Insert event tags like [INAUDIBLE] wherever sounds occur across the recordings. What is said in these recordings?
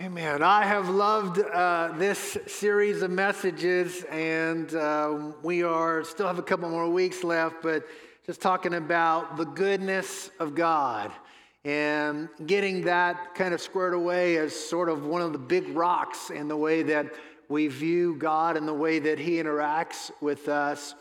Amen. I have loved uh, this series of messages, and uh, we are still have a couple more weeks left, but just talking about the goodness of God and getting that kind of squared away as sort of one of the big rocks in the way that we view God and the way that He interacts with us.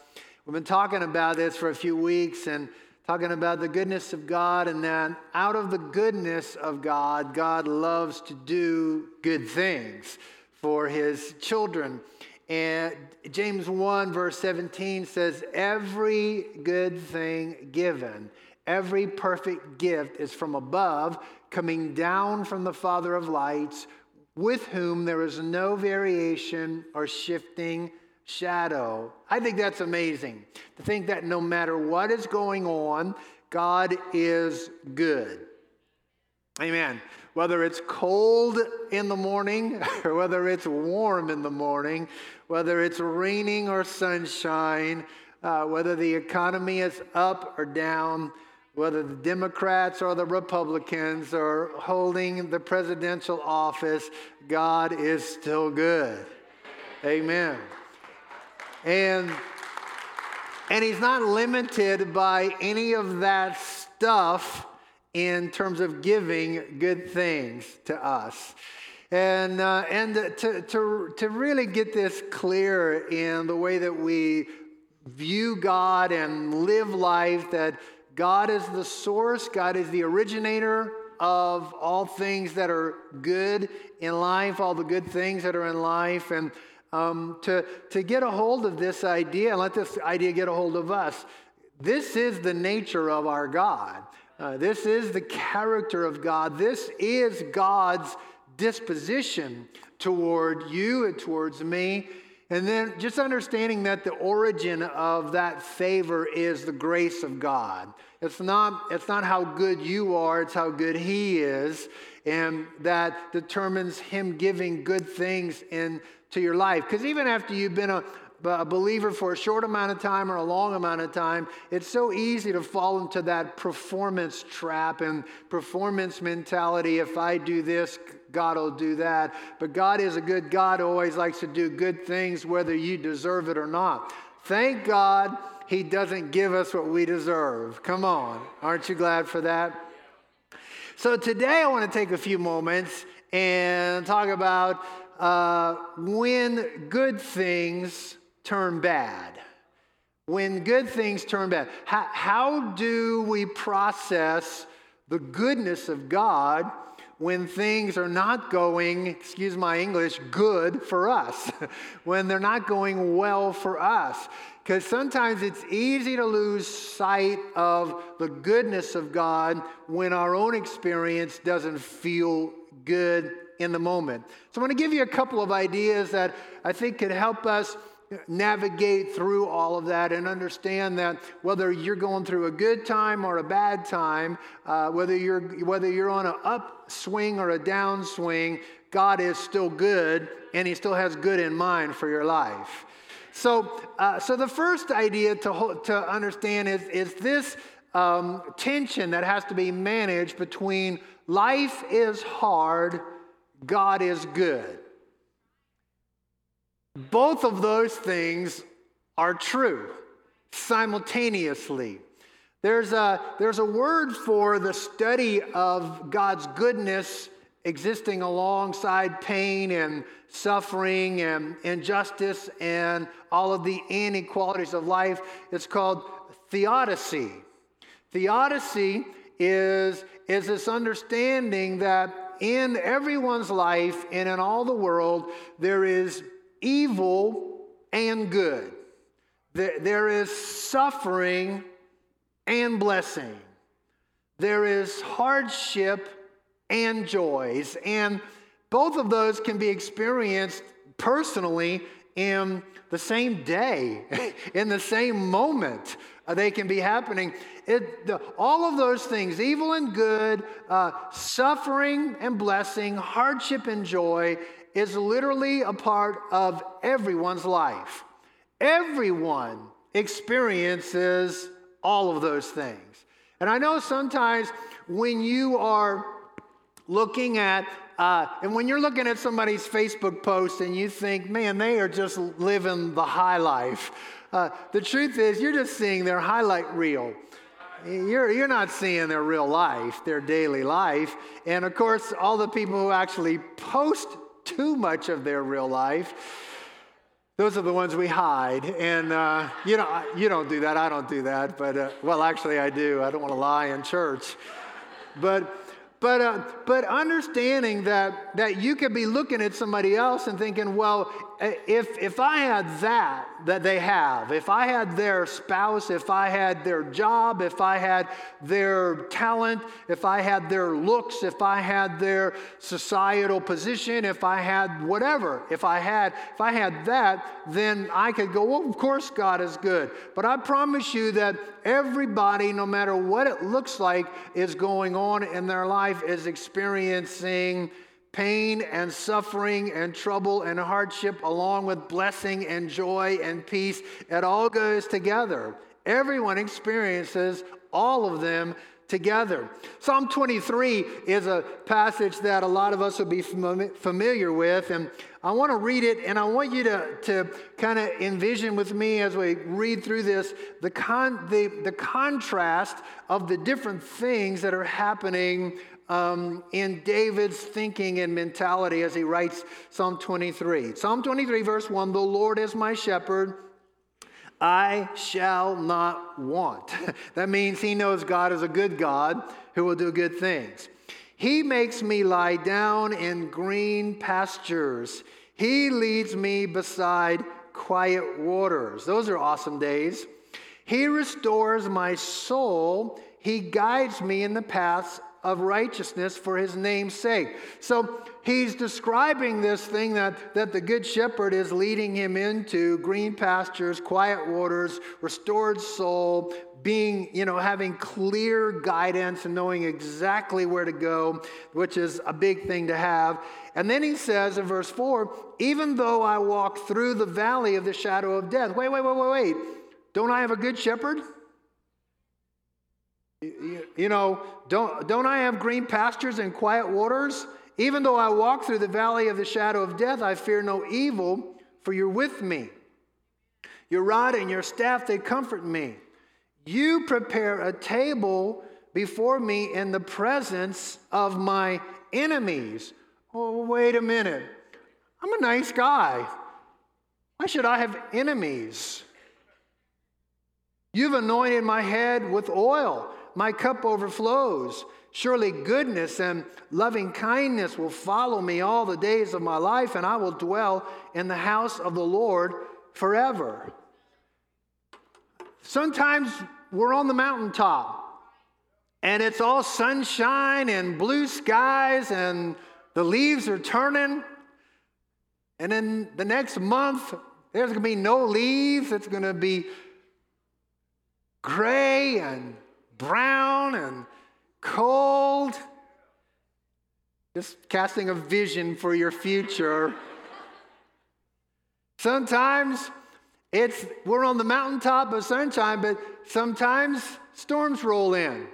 We've been talking about this for a few weeks, and talking about the goodness of God, and that out of the goodness of God, God loves to do good things for his children. And James 1, verse 17 says, Every good thing given, every perfect gift is from above, coming down from the Father of lights, with whom there is no variation or shifting shadow. I think that's amazing to think that no matter what is going on, God is good. Amen. Whether it's cold in the morning [LAUGHS] or whether it's warm in the morning, whether it's raining or sunshine, uh, whether the economy is up or down, whether the Democrats or the Republicans are holding the presidential office, God is still good. Amen. And, and he's not limited by any of that stuff in terms of giving good things to us. And, uh, and to, to, to really get this clear in the way that we view God and live life, that God is the source, God is the originator of all things that are good in life, all the good things that are in life. And um, to, to get a hold of this idea and let this idea get a hold of us. This is the nature of our God. Uh, this is the character of God. This is God's disposition toward you and towards me. And then just understanding that the origin of that favor is the grace of God. It's not, it's not how good you are, it's how good He is. And that determines Him giving good things in to your life. Because even after you've been a, a believer for a short amount of time or a long amount of time, it's so easy to fall into that performance trap and performance mentality. If I do this, God will do that. But God is a good God always likes to do good things, whether you deserve it or not. Thank God He doesn't give us what we deserve. Come on. Aren't you glad for that? So today I want to take a few moments and talk about uh, when good things turn bad. When good things turn bad. How, how do we process the goodness of God when things are not going, excuse my English, good for us, [LAUGHS] when they're not going well for us. Because sometimes it's easy to lose sight of the goodness of God when our own experience doesn't feel good in the moment. So I'm going to give you a couple of ideas that I think could help us navigate through all of that and understand that whether you're going through a good time or a bad time, uh, whether you're whether you're on an upswing or a downswing, God is still good, and He still has good in mind for your life. So, uh, so the first idea to to understand is is this um, tension that has to be managed between life is hard God is good. Both of those things are true simultaneously. There's a, there's a word for the study of God's goodness existing alongside pain and suffering and injustice and all of the inequalities of life. It's called theodicy. Theodicy is, is this understanding that in everyone's life and in all the world, there is evil and good. There is suffering and blessing. There is hardship and joys. And both of those can be experienced personally in the same day, [LAUGHS] in the same moment. Uh, they can be happening. It, the, all of those things, evil and good, uh, suffering and blessing, hardship and joy, is literally a part of everyone's life. Everyone experiences all of those things. And I know sometimes when you are looking at, uh, and when you're looking at somebody's Facebook post and you think, man, they are just living the high life, uh, the truth is you're just seeing their highlight reel. You're, you're not seeing their real life, their daily life. And of course, all the people who actually post too much of their real life, those are the ones we hide. And, uh, you know, you don't do that. I don't do that. But, uh, well, actually, I do. I don't want to lie in church. But, but, uh, but understanding that, that you could be looking at somebody else and thinking, well, Uh, if, if I had that that they have, if I had their spouse, if I had their job, if I had their talent, if I had their looks, if I had their societal position, if I had whatever, if I had if I had that, then I could go, well, of course God is good. But I promise you that everybody, no matter what it looks like, is going on in their life, is experiencing pain and suffering and trouble and hardship, along with blessing and joy and peace. It all goes together. Everyone experiences all of them together. Psalm 23 is a passage that a lot of us will be familiar with, and I want to read it, and I want you to, to kind of envision with me as we read through this the, con, the, the contrast of the different things that are happening um, in David's thinking and mentality as he writes Psalm 23. Psalm 23, verse 1 The Lord is my shepherd. I shall not want. [LAUGHS] that means he knows God is a good God who will do good things. He makes me lie down in green pastures. He leads me beside quiet waters. Those are awesome days. He restores my soul. He guides me in the paths of righteousness for his name's sake. So he's describing this thing that, that the good shepherd is leading him into green pastures, quiet waters, restored soul, being, you know, having clear guidance and knowing exactly where to go, which is a big thing to have. And then he says in verse 4 even though I walk through the valley of the shadow of death, wait, wait, wait, wait, wait. Don't I have a good shepherd? You know, don't, don't I have green pastures and quiet waters? Even though I walk through the valley of the shadow of death, I fear no evil, for you're with me. Your rod and your staff, they comfort me. You prepare a table before me in the presence of my enemies. Oh, wait a minute. I'm a nice guy. Why should I have enemies? You've anointed my head with oil my cup overflows. Surely goodness and loving kindness will follow me all the days of my life, and I will dwell in the house of the Lord forever. Sometimes we're on the mountaintop and it's all sunshine and blue skies and the leaves are turning. And then the next month, there's going to be no leaves. It's going to be gray and brown and cold. Just casting a vision for your future. Sometimes it's we're on the mountaintop of sunshine, but sometimes storms roll in.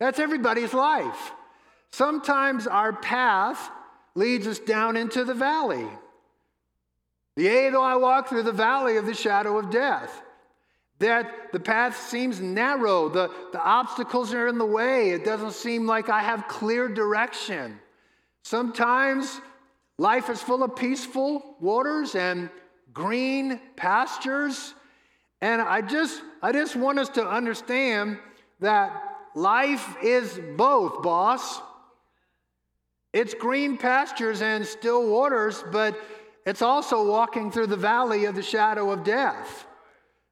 That's everybody's life. Sometimes our path leads us down into the valley. Yea, though oh I walk through the valley of the shadow of death. That the path seems narrow, the, the obstacles are in the way, it doesn't seem like I have clear direction. Sometimes life is full of peaceful waters and green pastures. And I just, I just want us to understand that life is both, boss. It's green pastures and still waters, but it's also walking through the valley of the shadow of death.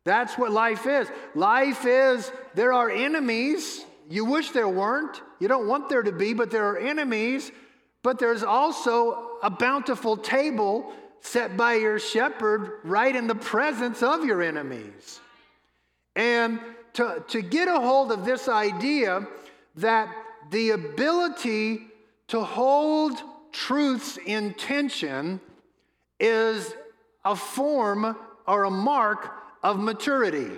That's what life is. Life is, there are enemies. You wish there weren't. You don't want there to be, but there are enemies. But there's also a bountiful table set by your shepherd right in the presence of your enemies. And to, to get a hold of this idea that the ability to hold truths in tension is a form or a mark of maturity.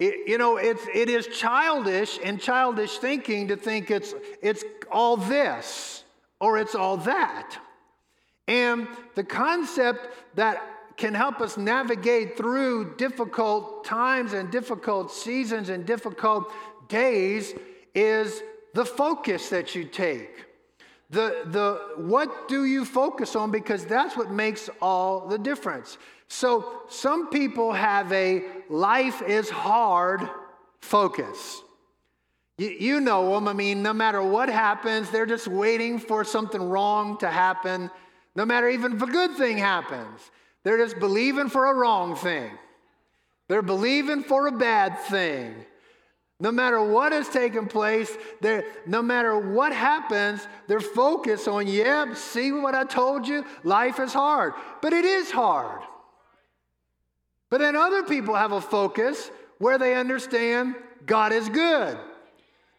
It, you know, it's, it is childish and childish thinking to think it's, it's all this or it's all that. And the concept that can help us navigate through difficult times and difficult seasons and difficult days is the focus that you take. The, the, what do you focus on? Because that's what makes all the difference. So, some people have a life is hard focus. You, know them. I mean, no matter what happens, they're just waiting for something wrong to happen. No matter even if a good thing happens, they're just believing for a wrong thing. They're believing for a bad thing. No matter what has taken place, no matter what happens, they're focused on, yep, see what I told you? Life is hard. But it is hard. But then other people have a focus where they understand God is good.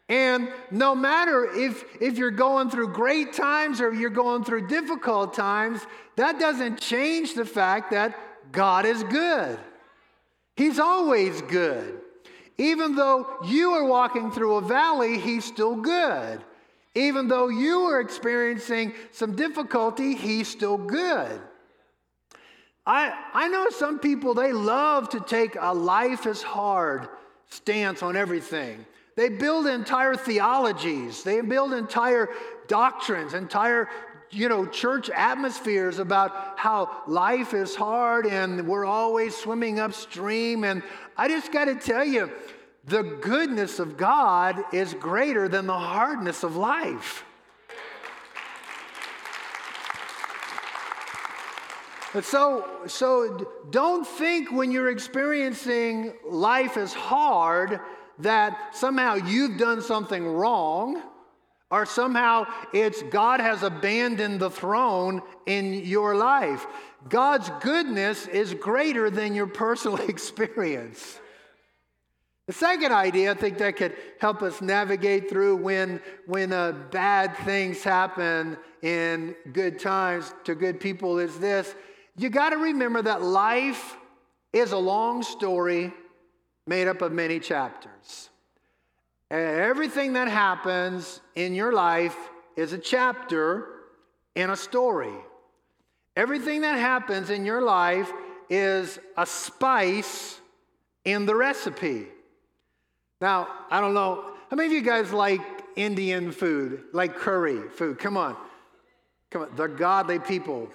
And no matter if, if you're going through great times or you're going through difficult times, that doesn't change the fact that God is good. He's always good. Even though you are walking through a valley, He's still good. Even though you are experiencing some difficulty, He's still good. I, I know some people, they love to take a life is hard stance on everything. They build entire theologies, they build entire doctrines, entire you know, church atmospheres about how life is hard and we're always swimming upstream. And I just got to tell you, the goodness of God is greater than the hardness of life. But so, so don't think when you're experiencing life as hard that somehow you've done something wrong or somehow it's God has abandoned the throne in your life. God's goodness is greater than your personal [LAUGHS] experience. The second idea I think that could help us navigate through when, when uh, bad things happen in good times to good people is this. You got to remember that life is a long story made up of many chapters. Everything that happens in your life is a chapter in a story. Everything that happens in your life is a spice in the recipe. Now, I don't know, how many of you guys like Indian food, like curry food? Come on. Come on. They're godly people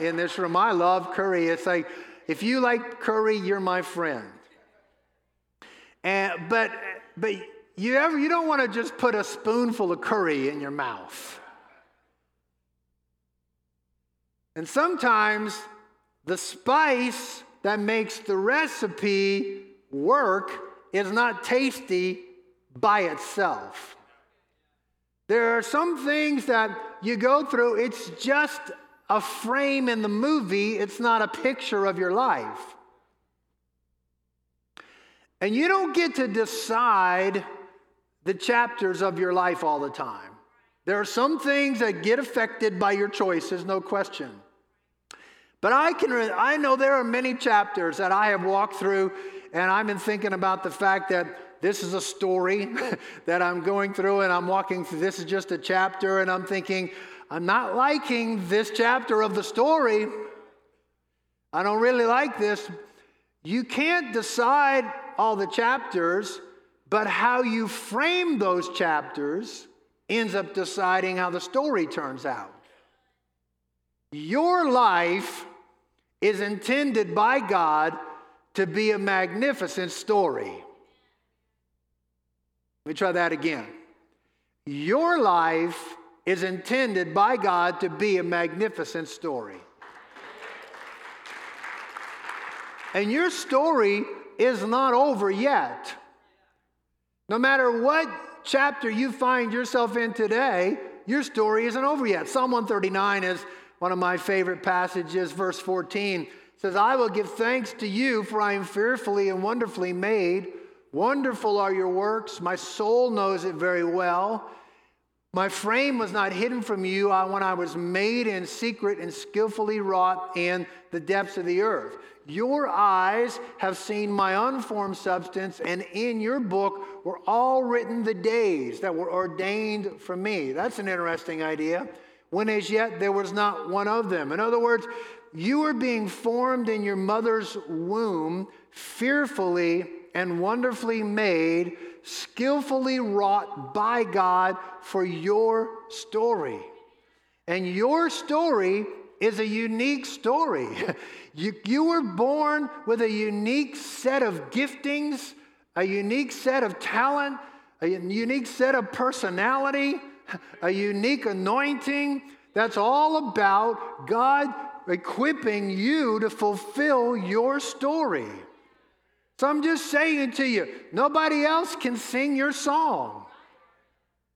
in this room. I love curry. It's like, if you like curry, you're my friend. And, but, but you, ever, you don't want to just put a spoonful of curry in your mouth. And sometimes the spice that makes the recipe work is not tasty by itself. There are some things that you go through, it's just a frame in the movie, it's not a picture of your life. And you don't get to decide the chapters of your life all the time. There are some things that get affected by your choices, no question. But I can I know there are many chapters that I have walked through and I've been thinking about the fact that this is a story [LAUGHS] that I'm going through and I'm walking through this is just a chapter and I'm thinking I'm not liking this chapter of the story. I don't really like this. You can't decide all the chapters but how you frame those chapters ends up deciding how the story turns out. Your life is intended by God to be a magnificent story. Let me try that again. Your life is intended by God to be a magnificent story. And your story is not over yet. No matter what chapter you find yourself in today, your story isn't over yet. Psalm 139 is one of my favorite passages, verse 14 says, I will give thanks to you, for I am fearfully and wonderfully made. Wonderful are your works. My soul knows it very well. My frame was not hidden from you uh, when I was made in secret and skillfully wrought in the depths of the earth. Your eyes have seen my unformed substance, and in your book were all written the days that were ordained for me. That's an interesting idea. When as yet there was not one of them. In other words, you were being formed in your mother's womb, fearfully and wonderfully made, skillfully wrought by God for your story. And your story is a unique story. [LAUGHS] you, you were born with a unique set of giftings, a unique set of talent, a unique set of personality, a unique anointing. That's all about God equipping you to fulfill your story. So I'm just saying to you, nobody else can sing your song.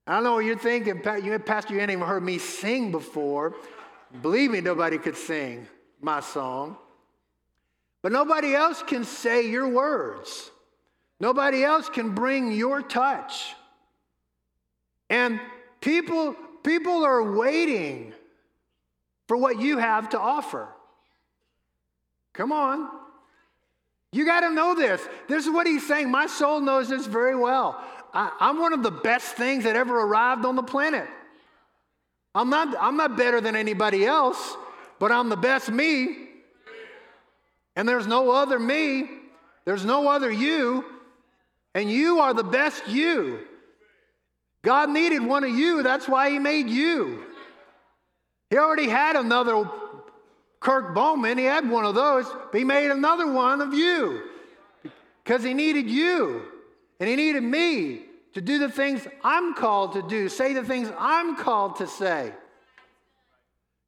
I don't know what you're thinking, Pastor, you ain't even heard me sing before. Believe me, nobody could sing my song. But nobody else can say your words. Nobody else can bring your touch. And people, people are waiting for what you have to offer. Come on. You got to know this. This is what he's saying. My soul knows this very well. I, am one of the best things that ever arrived on the planet. I'm not, I'm not better than anybody else, but I'm the best me. And there's no other me, there's no other you, and you are the best you. God needed one of you, that's why He made you. He already had another Kirk Bowman, he had one of those, but he made another one of you because he needed you and he needed me to do the things I'm called to do, say the things I'm called to say.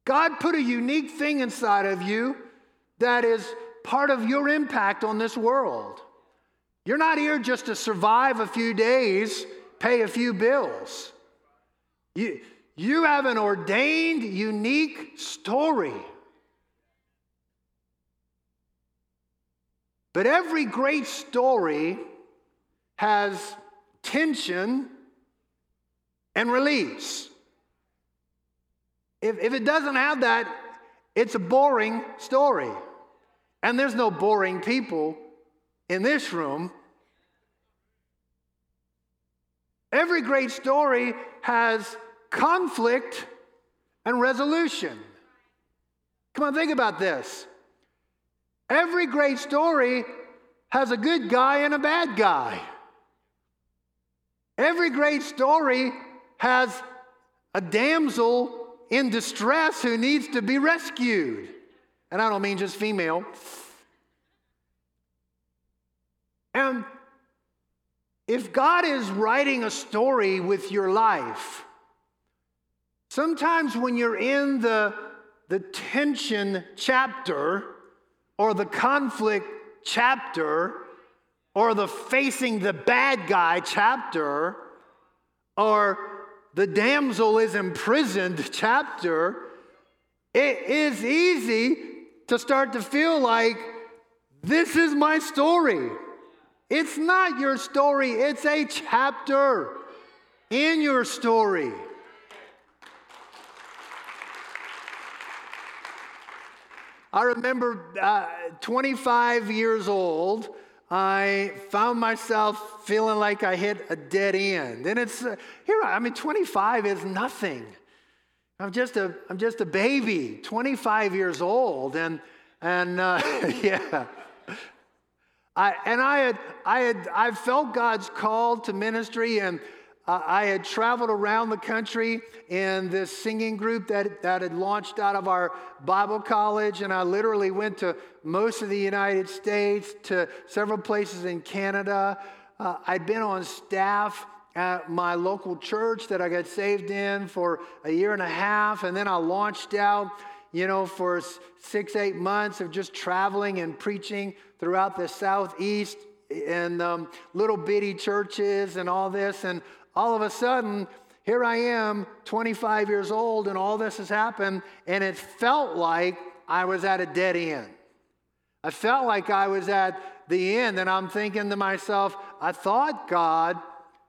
God put a unique thing inside of you that is part of your impact on this world. You're not here just to survive a few days, pay a few bills. You, you have an ordained, unique story. But every great story has tension and release. If, if it doesn't have that, it's a boring story. And there's no boring people in this room. Every great story has conflict and resolution. Come on, think about this. Every great story has a good guy and a bad guy. Every great story has a damsel in distress who needs to be rescued. And I don't mean just female. And if God is writing a story with your life, sometimes when you're in the, the tension chapter or the conflict chapter, or the facing the bad guy chapter, or the damsel is imprisoned [LAUGHS] chapter, it is easy to start to feel like this is my story. It's not your story, it's a chapter in your story. I remember uh, 25 years old. I found myself feeling like I hit a dead end. And it's, uh, here, I mean, 25 is nothing. I'm just a, I'm just a baby, 25 years old. And, and uh, [LAUGHS] yeah. I, and I had, I had, I felt God's call to ministry and I had traveled around the country in this singing group that, that had launched out of our Bible college, and I literally went to most of the United States, to several places in Canada. Uh, I'd been on staff at my local church that I got saved in for a year and a half, and then I launched out, you know, for six, eight months of just traveling and preaching throughout the Southeast and um, little bitty churches and all this. And all of a sudden, here I am, 25 years old, and all this has happened, and it felt like I was at a dead end. I felt like I was at the end, and I'm thinking to myself, I thought God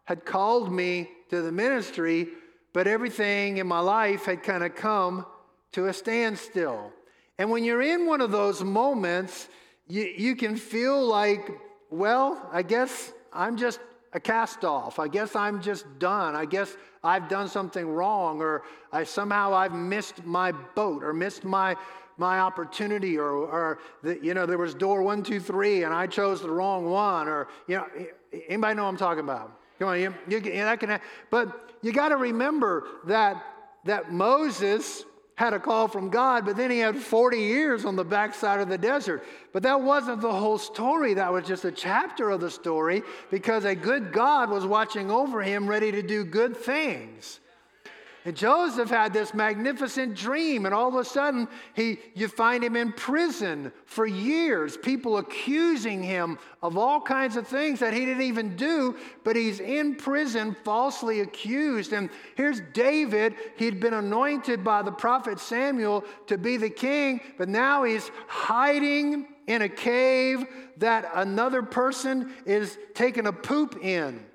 had called me to the ministry, but everything in my life had kind of come to a standstill. And when you're in one of those moments, you, you can feel like, well, I guess I'm just a cast off. I guess I'm just done. I guess I've done something wrong, or I somehow I've missed my boat or missed my my opportunity, or, or the, you know, there was door one, two, three, and I chose the wrong one, or you know, anybody know what I'm talking about? Come on, you, you, that can, but you got to remember that that Moses had a call from God, but then he had 40 years on the backside of the desert. But that wasn't the whole story. That was just a chapter of the story because a good God was watching over him, ready to do good things. And Joseph had this magnificent dream, and all of a sudden, he, you find him in prison for years, people accusing him of all kinds of things that he didn't even do, but he's in prison, falsely accused. And here's David. He'd been anointed by the prophet Samuel to be the king, but now he's hiding in a cave that another person is taking a poop in.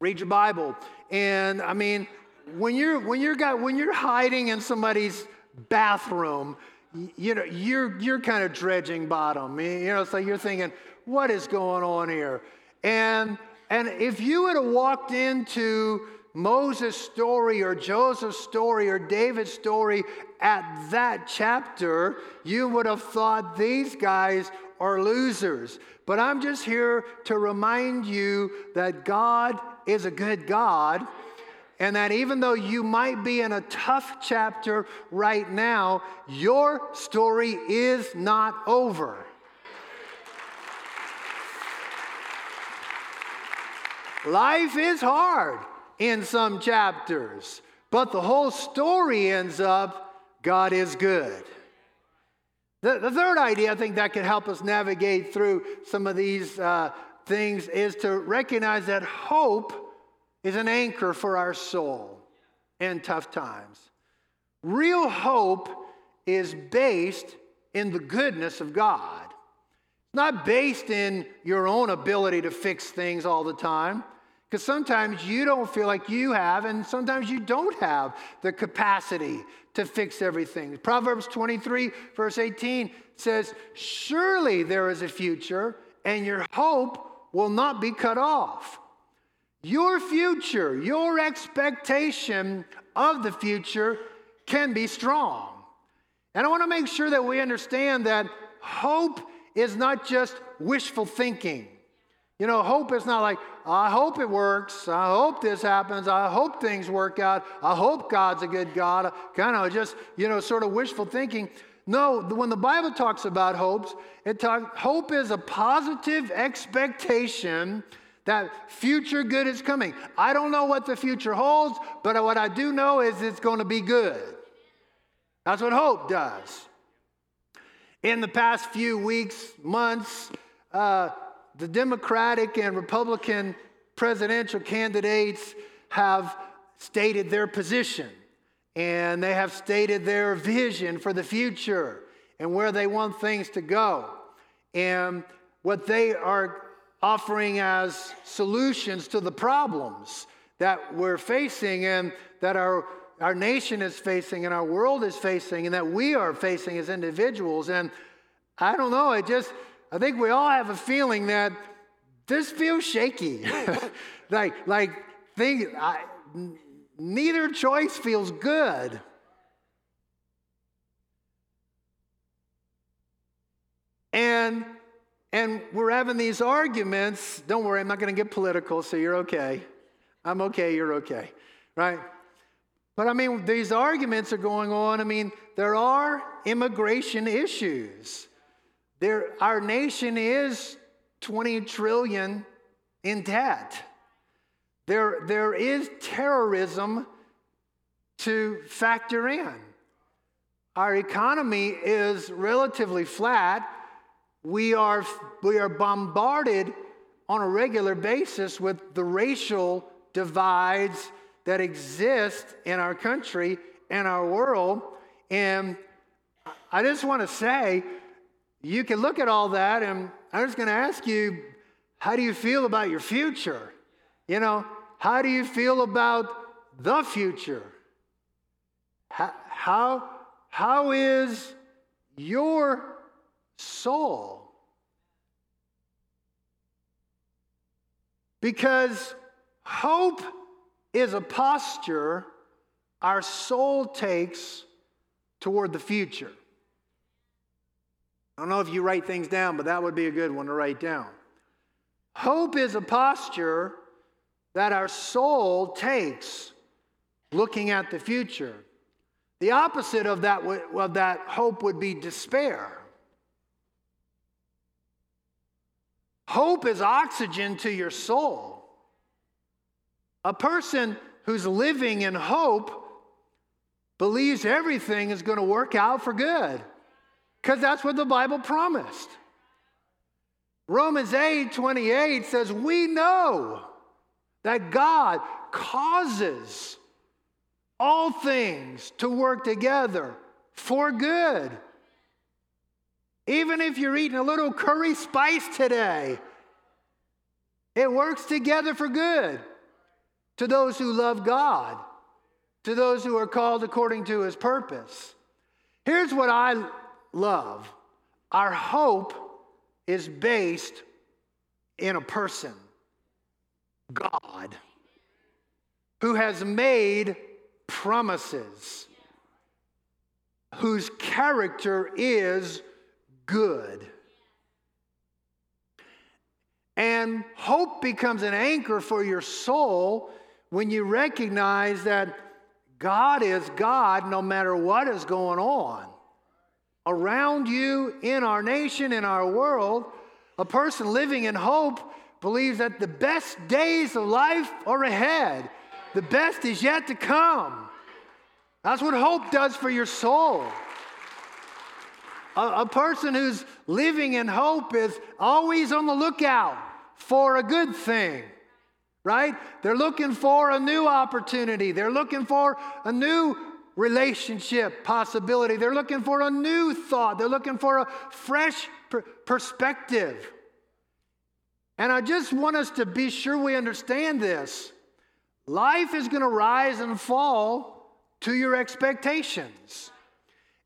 Read your Bible. And I mean, when you're when you're got when you're hiding in somebody's bathroom, you know you're you're kind of dredging bottom. You know, like you're thinking, what is going on here? And and if you would have walked into Moses' story or Joseph's story or David's story at that chapter, you would have thought these guys are losers. But I'm just here to remind you that God is a good God and that even though you might be in a tough chapter right now, your story is not over. Life is hard in some chapters, but the whole story ends up God is good. The, the third idea I think that could help us navigate through some of these uh, things is to recognize that hope is an anchor for our soul in tough times. Real hope is based in the goodness of God. It's not based in your own ability to fix things all the time. Because sometimes you don't feel like you have, and sometimes you don't have the capacity to fix everything. Proverbs 23, verse 18 says, Surely there is a future, and your hope will not be cut off. Your future, your expectation of the future can be strong. And I want to make sure that we understand that hope is not just wishful thinking. You know, hope is not like, I hope it works. I hope this happens. I hope things work out. I hope God's a good God. Kind of just, you know, sort of wishful thinking. No, when the Bible talks about hopes, it talks hope is a positive expectation that future good is coming. I don't know what the future holds, but what I do know is it's going to be good. That's what hope does. In the past few weeks, months, uh, the Democratic and Republican presidential candidates have stated their position and they have stated their vision for the future and where they want things to go. And what they are offering as solutions to the problems that we're facing and that our, our nation is facing and our world is facing and that we are facing as individuals. And I don't know, I just, I think we all have a feeling that this feels shaky. [LAUGHS] like, like, neither choice feels good. And and we're having these arguments. Don't worry, I'm not going to get political, so you're okay. I'm okay, you're okay, right? But I mean, these arguments are going on. I mean, there are immigration issues. There, our nation is 20 trillion in debt. There, there is terrorism to factor in. Our economy is relatively flat we are, we are bombarded on a regular basis with the racial divides that exist in our country and our world. And I just want to say, you can look at all that, and I'm just going to ask you, how do you feel about your future? You know, how do you feel about the future? How, how, how is your soul? Because hope is a posture our soul takes toward the future. I don't know if you write things down, but that would be a good one to write down. Hope is a posture that our soul takes looking at the future. The opposite of that, of that hope would be despair. Hope is oxygen to your soul. A person who's living in hope believes everything is going to work out for good because that's what the Bible promised. Romans 8 28 says, We know that God causes all things to work together for good. Even if you're eating a little curry spice today, it works together for good to those who love God, to those who are called according to his purpose. Here's what I love our hope is based in a person, God, who has made promises, whose character is good. And hope becomes an anchor for your soul when you recognize that God is God no matter what is going on. Around you, in our nation, in our world, a person living in hope believes that the best days of life are ahead. The best is yet to come. That's what hope does for your soul. A, a, person who's living in hope is always on the lookout for a good thing, right? They're looking for a new opportunity, they're looking for a new relationship possibility, they're looking for a new thought, they're looking for a fresh per- perspective. And I just want us to be sure we understand this. Life is going to rise and fall to your expectations.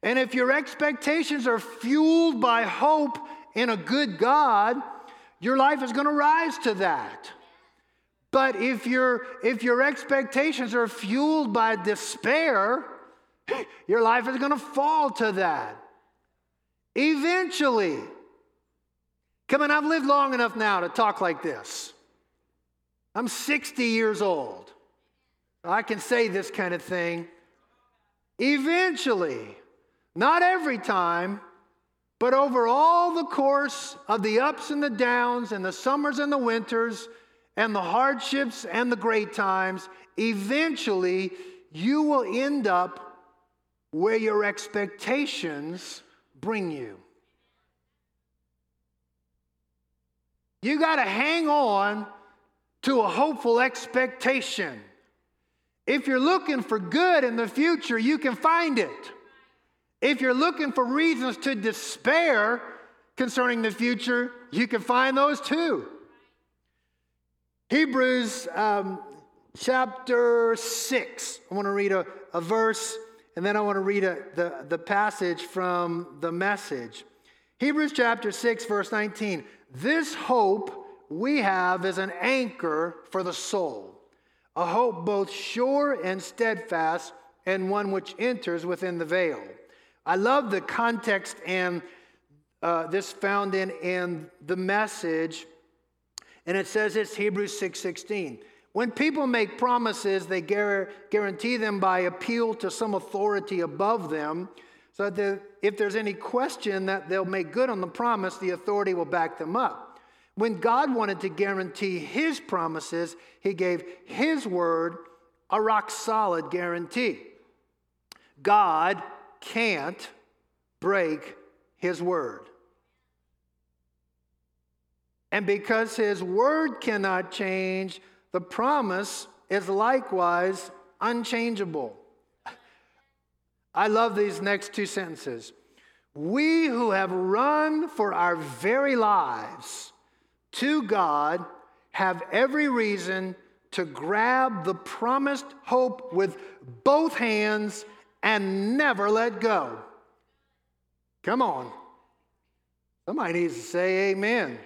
And if your expectations are fueled by hope in a good God, your life is going to rise to that. But if your if your expectations are fueled by despair, [LAUGHS] your life is going to fall to that. Eventually, come on, I've lived long enough now to talk like this. I'm 60 years old. I can say this kind of thing. Eventually, not every time, but over all the course of the ups and the downs, and the summers and the winters, and the hardships and the great times, eventually you will end up where your expectations bring you. You got to hang on to a hopeful expectation. If you're looking for good in the future, you can find it. If you're looking for reasons to despair concerning the future, you can find those too. Hebrews um, chapter 6. I want to read a, a verse and then I want to read a, the, the passage from the message. Hebrews chapter 6, verse 19. This hope we have is an anchor for the soul, a hope both sure and steadfast, and one which enters within the veil I love the context and uh, this found in, in the message. And it says it's Hebrews 6:16. when people make promises, they guarantee them by appeal to some authority above them, so that if there's any question that they'll make good on the promise, the authority will back them up. When God wanted to guarantee his promises, he gave his word a rock solid guarantee. God can't break his word. And because his word cannot change, the promise is likewise unchangeable. I love these next two sentences. We who have run for our very lives to God have every reason to grab the promised hope with both hands and never let go. Come on. Somebody needs to say amen.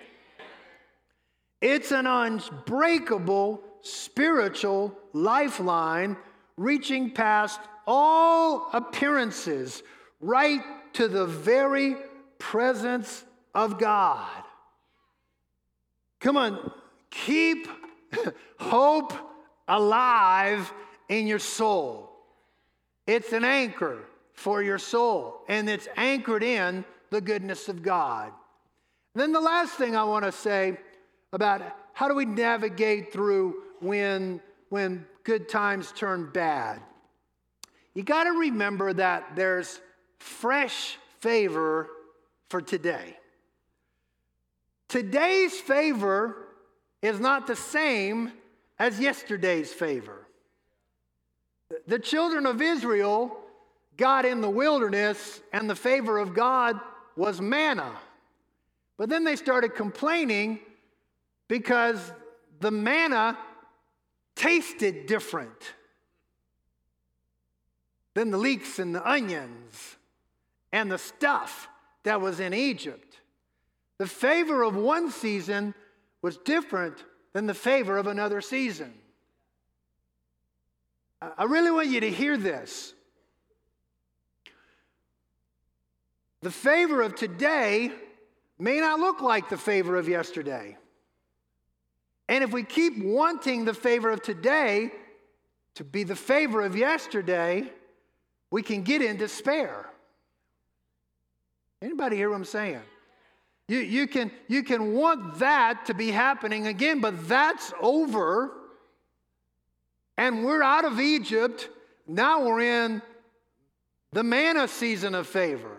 It's an unbreakable spiritual lifeline reaching past all appearances right to the very presence of God. Come on, keep [LAUGHS] hope alive in your soul. It's an anchor for your soul, and it's anchored in the goodness of God. then the last thing I want to say about how do we navigate through when, when good times turn bad. You got to remember that there's fresh favor for today. Today's favor is not the same as yesterday's favor. The children of Israel got in the wilderness, and the favor of God was manna. But then they started complaining because the manna tasted different than the leeks and the onions and the stuff that was in Egypt. The favor of one season was different than the favor of another season. I really want you to hear this. The favor of today may not look like the favor of yesterday. And if we keep wanting the favor of today to be the favor of yesterday, we can get in despair. Anybody hear what I'm saying? You, you, can, you can want that to be happening again, but that's over. And we're out of Egypt. Now we're in the manna season of favor.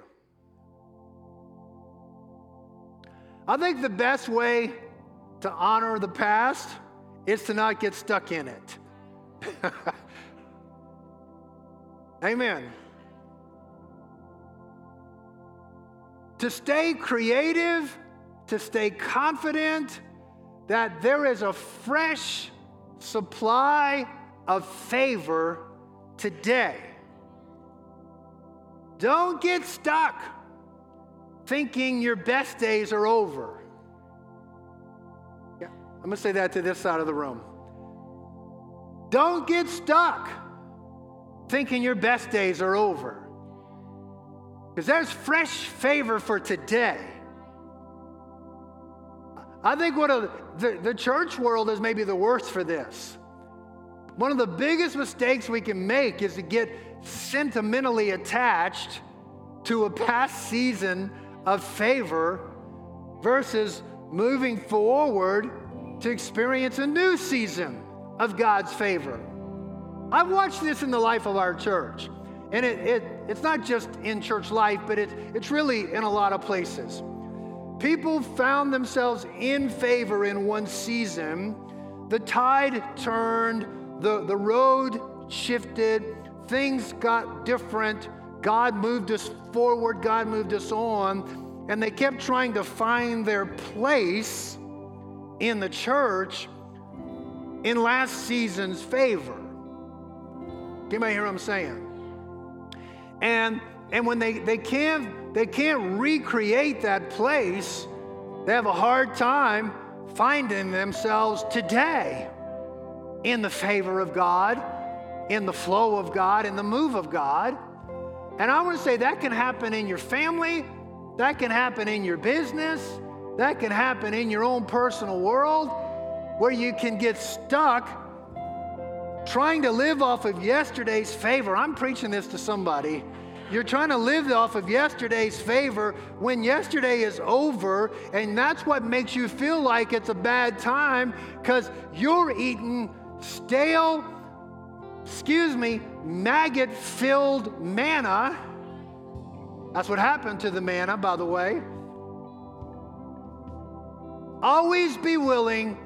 I think the best way to honor the past is to not get stuck in it. [LAUGHS] Amen. To stay creative, to stay confident that there is a fresh supply of favor today. Don't get stuck thinking your best days are over. Yeah, I'm going to say that to this side of the room. Don't get stuck thinking your best days are over. Because there's fresh favor for today. I think one of the, the church world is maybe the worst for this. One of the biggest mistakes we can make is to get sentimentally attached to a past season of favor versus moving forward to experience a new season of God's favor. I've watched this in the life of our church. And it, it, it's not just in church life, but it, it's really in a lot of places. People found themselves in favor in one season. The tide turned, the, the road shifted, things got different. God moved us forward, God moved us on, and they kept trying to find their place in the church in last season's favor. Anybody hear what I'm saying? And, and when they, they, can't, they can't recreate that place, they have a hard time finding themselves today in the favor of God, in the flow of God, in the move of God. And I want to say that can happen in your family, that can happen in your business, that can happen in your own personal world where you can get stuck trying to live off of yesterday's favor. I'm preaching this to somebody. You're trying to live off of yesterday's favor when yesterday is over, and that's what makes you feel like it's a bad time because you're eating stale, excuse me, maggot filled manna. That's what happened to the manna, by the way. Always be willing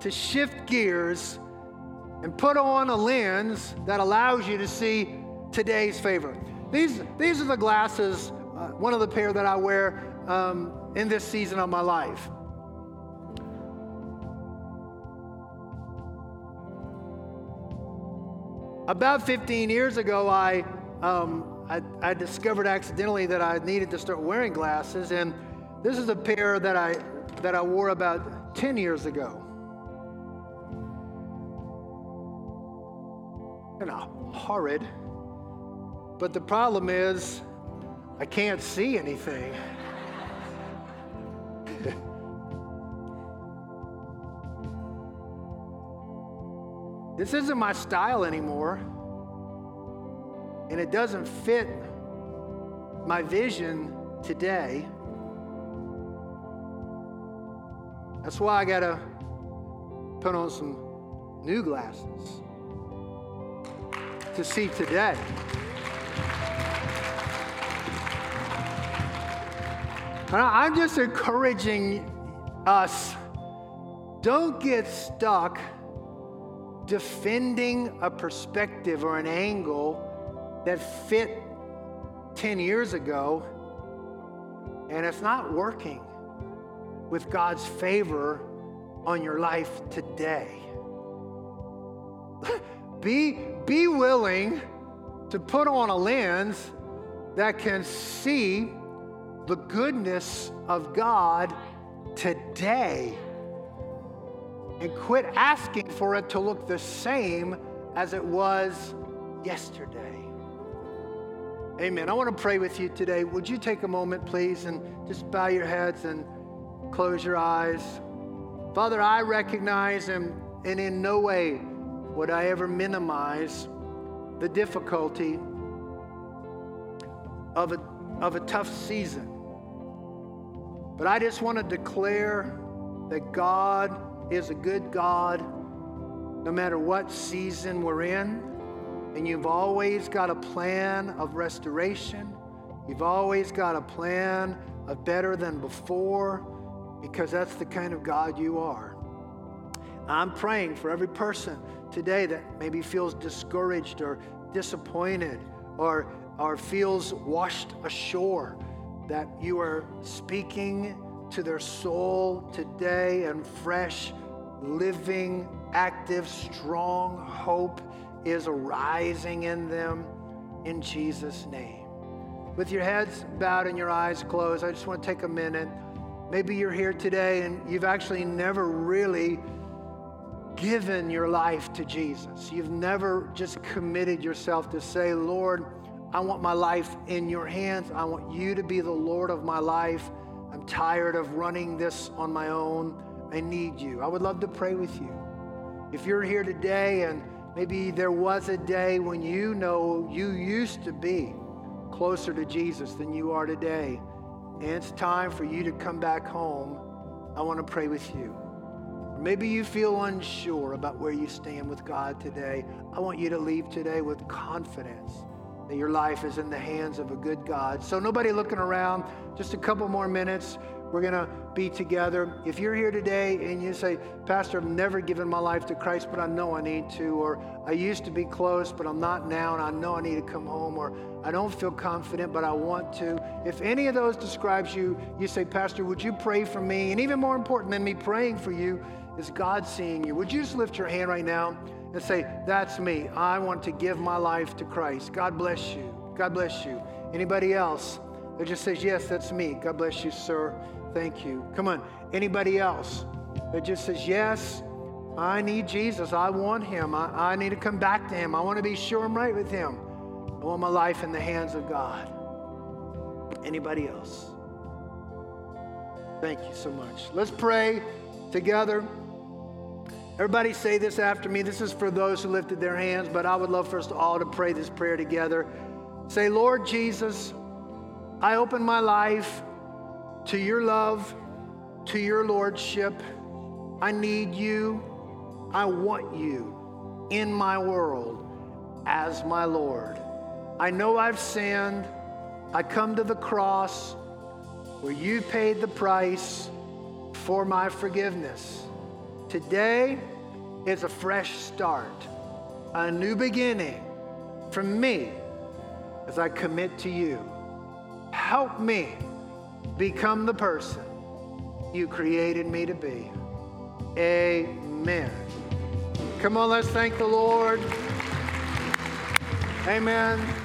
to shift gears and put on a lens that allows you to see today's favor. These, these are the glasses, uh, one of the pair that I wear um, in this season of my life. About 15 years ago, I, um, I, I discovered accidentally that I needed to start wearing glasses, and this is a pair that I, that I wore about 10 years ago. Kind of horrid. But the problem is, I can't see anything. This isn't my style anymore. And it doesn't fit my vision today. That's why I got to put on some new glasses to see today. And I'm just encouraging us don't get stuck defending a perspective or an angle that fit 10 years ago and it's not working with God's favor on your life today. [LAUGHS] be, be willing to put on a lens that can see the goodness of God today and quit asking for it to look the same as it was yesterday. Amen. I want to pray with you today. Would you take a moment, please, and just bow your heads and close your eyes? Father, I recognize and, and in no way would I ever minimize the difficulty of a, of a tough season. But I just want to declare that God is a good God no matter what season we're in. And you've always got a plan of restoration. You've always got a plan of better than before because that's the kind of God you are. I'm praying for every person today that maybe feels discouraged or disappointed or, or feels washed ashore, that you are speaking to their soul today and fresh, living, active, strong hope is arising in them in Jesus' name. With your heads bowed and your eyes closed, I just want to take a minute. Maybe you're here today and you've actually never really given your life to Jesus. You've never just committed yourself to say, Lord, I want my life in your hands. I want you to be the Lord of my life. I'm tired of running this on my own. I need you. I would love to pray with you. If you're here today and maybe there was a day when you know you used to be closer to Jesus than you are today, and it's time for you to come back home, I want to pray with you. Maybe you feel unsure about where you stand with God today. I want you to leave today with confidence that your life is in the hands of a good God. So, nobody looking around, just a couple more minutes. We're going to be together. If you're here today and you say, Pastor, I've never given my life to Christ, but I know I need to, or I used to be close, but I'm not now, and I know I need to come home, or I don't feel confident, but I want to. If any of those describes you, you say, Pastor, would you pray for me? And even more important than me praying for you is God seeing you. Would you just lift your hand right now? And say, That's me. I want to give my life to Christ. God bless you. God bless you. Anybody else that just says, Yes, that's me. God bless you, sir. Thank you. Come on. Anybody else that just says, Yes, I need Jesus. I want him. I, I need to come back to him. I want to be sure I'm right with him. I want my life in the hands of God. Anybody else? Thank you so much. Let's pray together. Everybody say this after me. This is for those who lifted their hands, but I would love for us all to pray this prayer together. Say, Lord Jesus, I open my life to your love, to your lordship. I need you. I want you in my world as my Lord. I know I've sinned. I come to the cross where you paid the price for my forgiveness. Today is a fresh start, a new beginning from me as I commit to you. Help me become the person you created me to be. Amen. Come on, let's thank the Lord. Amen.